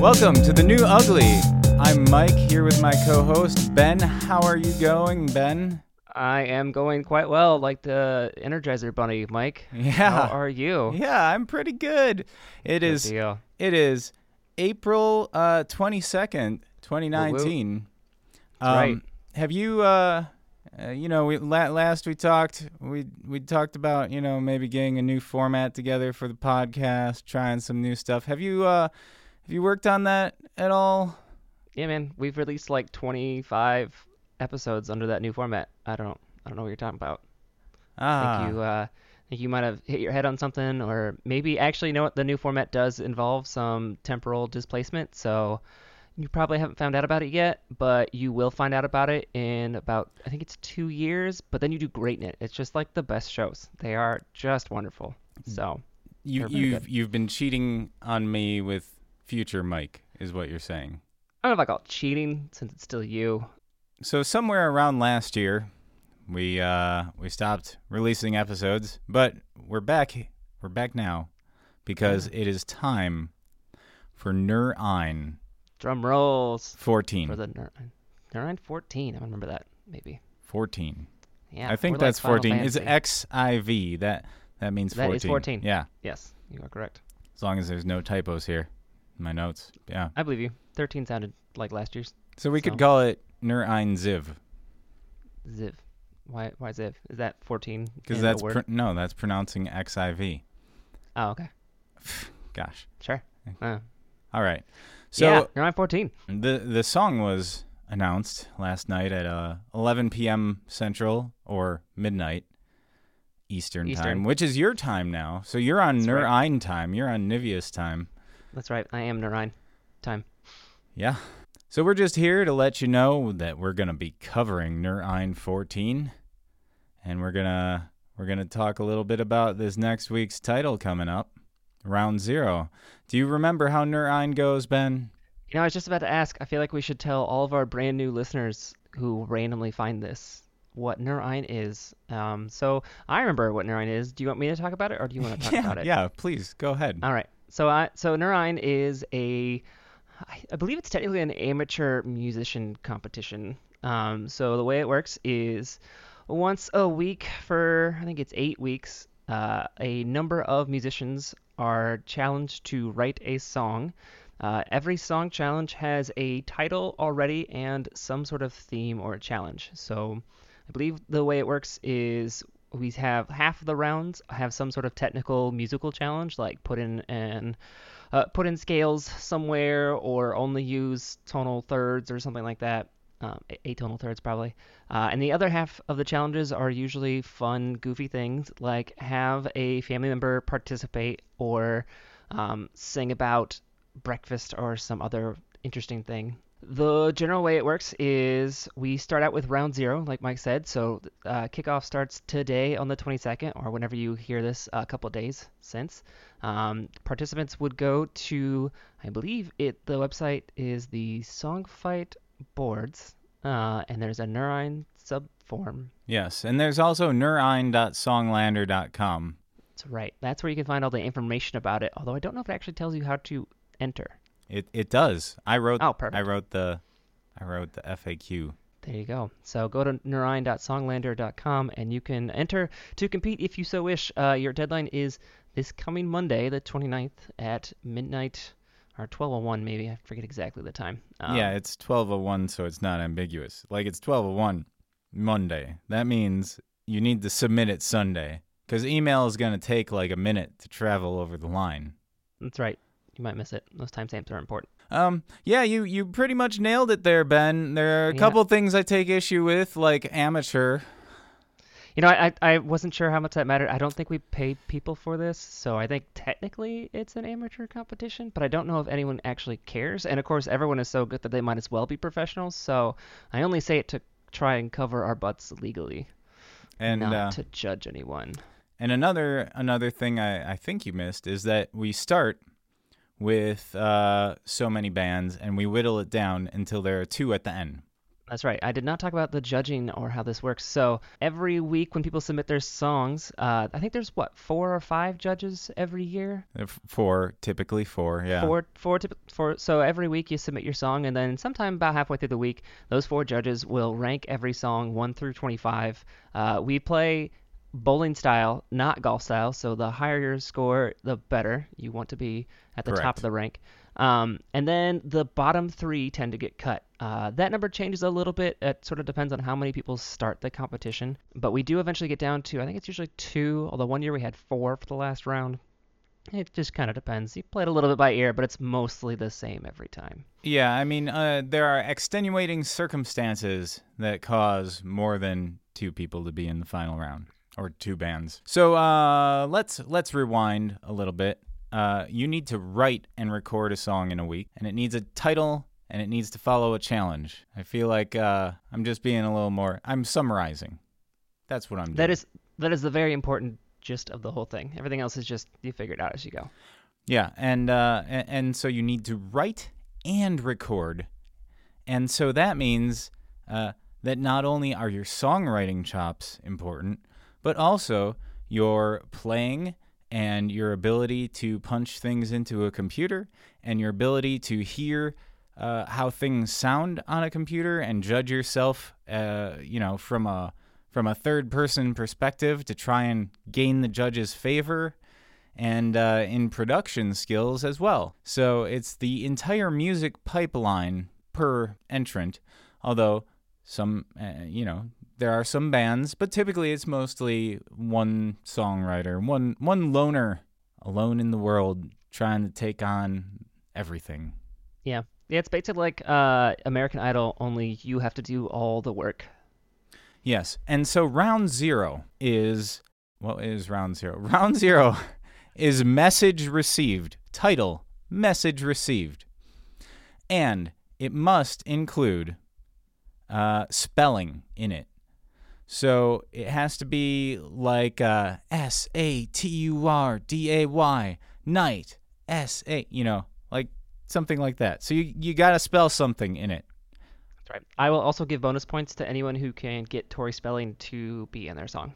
Welcome to the new ugly. I'm Mike here with my co-host Ben. How are you going, Ben? I am going quite well, like the Energizer Bunny, Mike. Yeah. How are you? Yeah, I'm pretty good. It Good is. deal. It is April uh, 22nd, 2019. That's right. Have you uh, uh you know, we la- last we talked, we we talked about, you know, maybe getting a new format together for the podcast, trying some new stuff. Have you uh have you worked on that at all? Yeah, man, we've released like 25 episodes under that new format. I don't, I don't know what you're talking about. I Ah. think you, uh, I think you might have hit your head on something, or maybe actually, you know what? The new format does involve some temporal displacement, so you probably haven't found out about it yet, but you will find out about it in about, I think it's two years. But then you do great in it. It's just like the best shows. They are just wonderful. So. You you've you've been cheating on me with future Mike is what you're saying. I don't know if I call it cheating since it's still you. So somewhere around last year, we uh we stopped releasing episodes, but we're back we're back now because it is time for Nur Ein Drum rolls 14. for the Nur Ein. Neurine 14. I remember that maybe. 14. Yeah. I think we're like that's 14. Is XIV. That that means That 14. is 14. Yeah. Yes, you are correct. As long as there's no typos here my notes. Yeah. I believe you. 13 sounded like last year's So we So- could call it Nur Ein Ziv Ziv. Why? Why Ziv? Is that 14? because that's pr- no, that's pronouncing XIV. oh, okay. Gosh. Sure. Uh, All right. So yeah, Nur Ein 14. The the song was announced last night at uh, 11 p.m. Central or midnight Eastern, Eastern. time, which is your time now. So you're on Nur right. Ein time. You're on Nivea's time. That's right. I am Nur Ein. Time. Yeah. So we're just here to let you know that we're gonna be covering Nur 14, and we're gonna we're gonna talk a little bit about this next week's title coming up, Round Zero. Do you remember how Nur goes, Ben? You know, I was just about to ask. I feel like we should tell all of our brand new listeners who randomly find this what Nur Ein is. Um, so I remember what Nur Ein is. Do you want me to talk about it, or do you want to talk yeah, about it? yeah. Please go ahead. All right. So I so Nur Ein is a I believe it's technically an amateur musician competition. Um, so the way it works is once a week for I think it's eight weeks, uh, a number of musicians are challenged to write a song. Uh, every song challenge has a title already and some sort of theme or challenge. So I believe the way it works is we have half of the rounds have some sort of technical musical challenge, like put in an uh, put in scales somewhere, or only use tonal thirds or something like that. Um, atonal thirds probably. Uh, and the other half of the challenges are usually fun, goofy things like have a family member participate or um, sing about breakfast or some other interesting thing. The general way it works is we start out with round zero, like Mike said. So uh, kickoff starts today on the 22nd, or whenever you hear this, a couple days since. Um, participants would go to, I believe it. The website is the Songfight boards, uh, and there's a Nur Ein subform. Yes, and there's also nurein.songlander.com. That's right. That's where you can find all the information about it. Although I don't know if it actually tells you how to enter. It it does. I wrote Oh, perfect. I wrote the I wrote the FAQ. There you go. So go to nurein.songlander.com and you can enter to compete if you so wish. Uh, your deadline is this coming Monday, the 29th at midnight or 12:01 maybe. I forget exactly the time. Um, yeah, it's 1201 so it's not ambiguous. Like it's 1201 Monday. That means you need to submit it Sunday cuz email is going to take like a minute to travel over the line. That's right. You might miss it. Those timestamps are important. Um, yeah, you you pretty much nailed it there, Ben. There are a Yeah. couple things I take issue with, like amateur. You know, I, I wasn't sure how much that mattered. I don't think we paid people for this, so I think technically it's an amateur competition, but I don't know if anyone actually cares. And of course, everyone is so good that they might as well be professionals. So I only say it to try and cover our butts legally, And not uh, to judge anyone. And another another thing I, I think you missed is that we start with uh, so many bands and we whittle it down until there are two at the end. That's right. I did not talk about the judging or how this works. So every week when people submit their songs, uh, I think there's what four or five judges every year. Four, typically four. Yeah. Four, four, four. So every week you submit your song, and then sometime about halfway through the week, those four judges will rank every song one through twenty-five. Uh, we play bowling style, not golf style. So the higher your score, the better. You want to be at the top of the rank. Um, and then the bottom three tend to get cut. Uh, that number changes a little bit. It sort of depends on how many people start the competition. But we do eventually get down to, I think it's usually two, although one year we had four for the last round. It just kind of depends. You play it a little bit by ear, but it's mostly the same every time. Yeah, I mean, uh, there are extenuating circumstances that cause more than two people to be in the final round, or two bands. So uh, let's let's rewind a little bit. Uh, you need to write and record a song in a week, and it needs a title and it needs to follow a challenge. I feel like uh, I'm just being a little more. I'm summarizing. That's what I'm doing. That is that is the very important gist of the whole thing. Everything else is just you figure it out as you go. Yeah, and uh, and, and so you need to write and record, and so that means uh, that not only are your songwriting chops important, but also your playing and your ability to punch things into a computer and your ability to hear uh, how things sound on a computer and judge yourself, uh, you know, from a from a third person perspective to try and gain the judge's favor and uh, in production skills as well. So it's the entire music pipeline per entrant, although some, uh, you know, there are some bands, but typically it's mostly one songwriter, one one loner alone in the world trying to take on everything. Yeah. Yeah, it's basically like uh, American Idol, only you have to do all the work. Yes. And so round 0 is what is round 0? Round 0 is message received. Title message received. And it must include uh, spelling in it. So it has to be like uh, S A T U R D A Y, night, S A, you know, like something like that. So you, you got to spell something in it. That's right. I will also give bonus points to anyone who can get Tori Spelling to be in their song.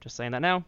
Just saying that now.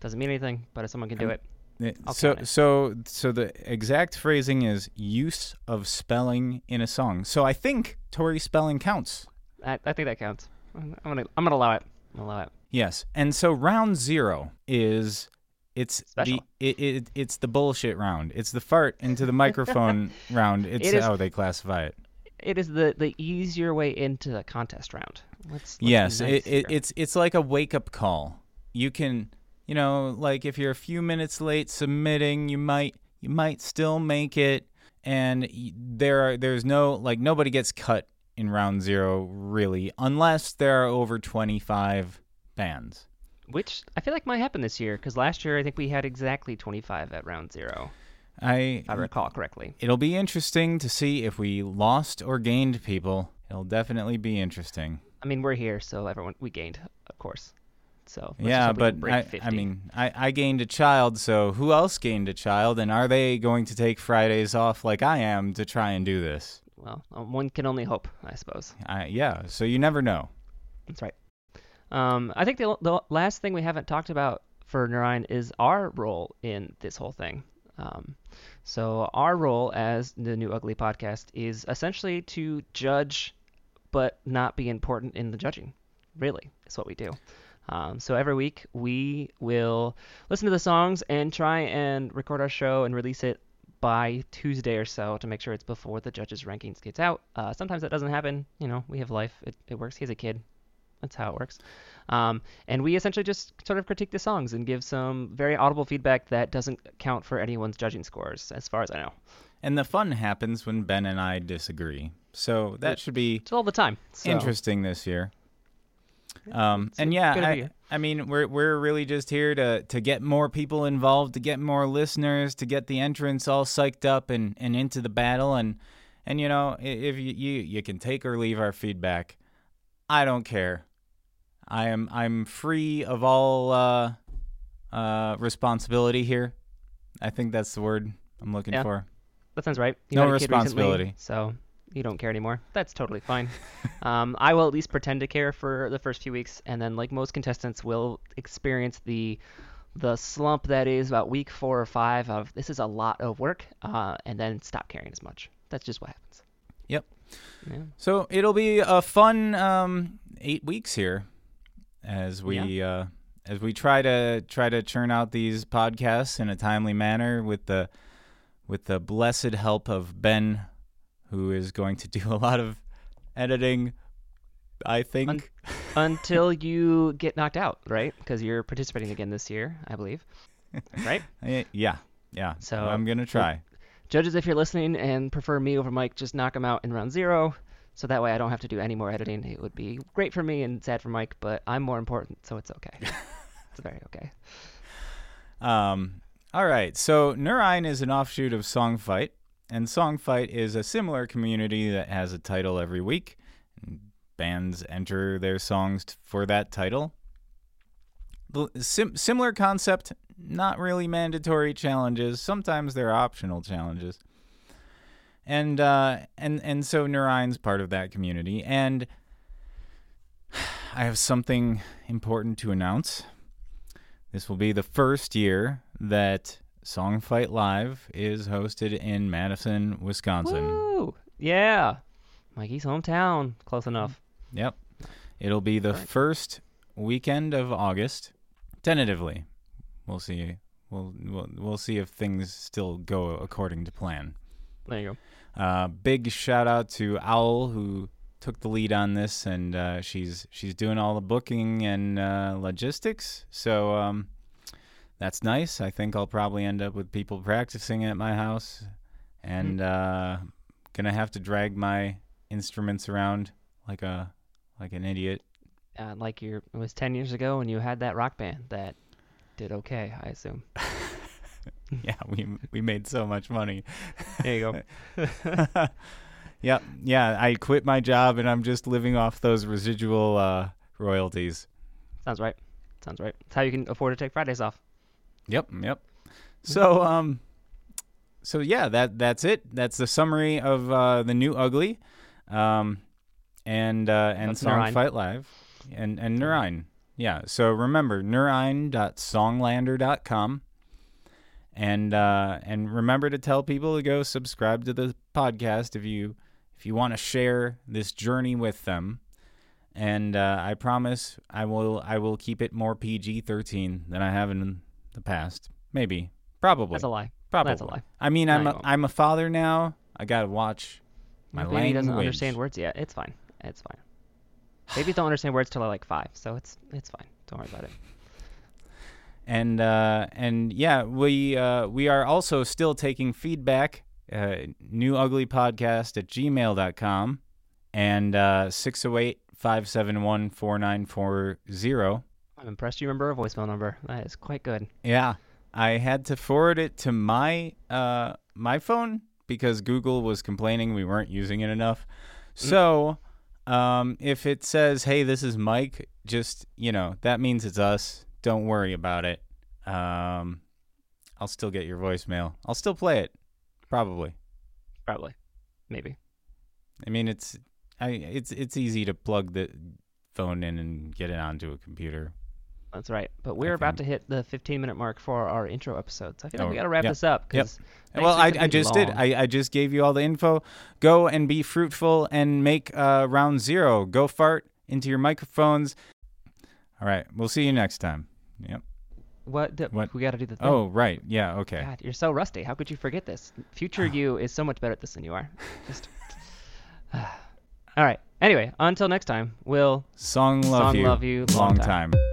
Doesn't mean anything, but if someone can do it, It- I'll so it. so so the exact phrasing is use of spelling in a song. So I think Tori spelling counts. I, I think that counts. I'm gonna I'm gonna allow it. I'm allow it. Yes. And so round 0 is it's Special. the it, it it's the bullshit round. It's the fart into the microphone round. It's It is- how they classify it. It is the the easier way into the contest round. Let's, let's yes, nice it, it, it's it's like a wake up call. You can, you know, like if you're a few minutes late submitting, you might you might still make it, and there are there's no like nobody gets cut in round zero really, unless there are over 25 bands. which I feel like might happen this year because last year I think we had exactly 25 at round zero, I if I recall correctly. it'll be interesting to see if we lost or gained people. It'll definitely be interesting. I mean, we're here, so everyone we gained, of course. So yeah, but I, 50. I mean, I, I gained a child, so who else gained a child? And are they going to take Fridays off like I am to try and do this? Well, um, one can only hope, I suppose. I, yeah, so you never know. That's right. Um, I think the, the last thing we haven't talked about for Nur Ein is our role in this whole thing. Um, so our role as the New Ugly podcast is essentially to judge, but not be important in the judging. Really, is what we do. Um, so every week we will listen to the songs and try and record our show and release it by Tuesday or so to make sure it's before the judges' rankings gets out. Uh, sometimes that doesn't happen. You know, we have life. It, it works. He's a kid. That's how it works. Um, and we essentially just sort of critique the songs and give some very audible feedback that doesn't count for anyone's judging scores, as far as I know. And the fun happens when Ben and I disagree. So that should be It's all the time. So, interesting this year. Um, and yeah, I. I mean, we're we're really just here to to get more people involved, to get more listeners, to get the entrants all psyched up and, and into the battle, and and you know, if you, you you can take or leave our feedback, I don't care. I am I'm free of all uh, uh, responsibility here. I think that's the word I'm looking Yeah. for. That sounds right. You No kid recently, responsibility. so you don't care anymore. That's totally fine. um, I will at least pretend to care for the first few weeks, and then, like most contestants, will experience the the slump that is about week four or five of this is a lot of work, uh, and then stop caring as much. That's just what happens. Yep. Yeah. So it'll be a fun um, eight weeks here as we uh, as we try to try to churn out these podcasts in a timely manner with the with the blessed help of Ben, who is going to do a lot of editing. I think. Un- Until you get knocked out, right? Because you're participating again this year, I believe. Right? Yeah, yeah. So, I'm gonna try. Judges, if you're listening and prefer me over Mike, just knock him out in round zero. So that way I don't have to do any more editing. It would be great for me and sad for Mike, but I'm more important, so it's okay. it's very okay. Um, all right. So Nur Ein is an offshoot of Songfight, and Songfight is a similar community that has a title every week. Bands enter their songs t- for that title. Sim- similar concept, not really mandatory challenges. Sometimes they're optional challenges. And uh, and and so Nur Ein's part of that community, and I have something important to announce. This will be the first year that Songfight Live is hosted in Madison, Wisconsin. Woo! Yeah. Mikey's hometown. Close enough. Yep. It'll be the Right. first weekend of August, tentatively. We'll see. We'll, we'll we'll see if things still go according to plan. There you go. Uh, big shout out to Owl who took the lead on this, and uh, she's she's doing all the booking and uh, logistics. So um, that's nice. I think I'll probably end up with people practicing at my house, and uh, gonna have to drag my instruments around like a like an idiot. Uh, like your, it was 10 years ago when you had that rock band that did okay, I assume. yeah, we we made so much money. There you go. yeah, yeah. I quit my job and I'm just living off those residual uh, royalties. Sounds right. Sounds right. It's how you can afford to take Fridays off. Yep, yep. So um, so yeah, that that's it. That's the summary of uh, the new Ugly, um, and uh, and That's Song Nur Ein. Fight Live, and and Nur Ein. Yeah. So remember nurein.songlander.com. And uh, and remember to tell people to go subscribe to the podcast if you if you want to share this journey with them. And uh, I promise I will I will keep it more PG thirteen than I have in the past. Maybe, probably, That's a lie. probably. That's a lie. I mean, I'm a. I'm a father now. I gotta watch my baby language. doesn't understand words yet. It's fine. It's fine. Babies don't understand words till they're like five, so it's it's fine. Don't worry about it. and uh, and yeah, we uh, we are also still taking feedback. Uh, new ugly podcast at gmail.com and uh, 608 571 4940. I'm impressed you remember a voicemail number. That is quite good. Yeah, I had to forward it to my uh, my phone because Google was complaining we weren't using it enough. So, um, if it says, "Hey, this is Mike," just you know that means it's us. Don't worry about it. Um, I'll still get your voicemail. I'll still play it, probably. Probably. Maybe. I mean, it's I it's it's easy to plug the phone in and get it onto a computer. That's right. But we're about to hit the 15 minute mark for our intro episode. So I feel like Oh, we got to wrap yep, this up yep. well, I, I just did. I, I just gave you all the info. Go and be fruitful and make uh, round zero. Go fart into your microphones. All right. We'll see you next time. Yep. what, the, what- we got to do the thing. Oh, right. Yeah. Okay. God, you're so rusty. How could you forget this? Future you is so much better at this than you are. Just. All right. Anyway, until next time, we'll. Song love Song you. love you, Long long time. Oh,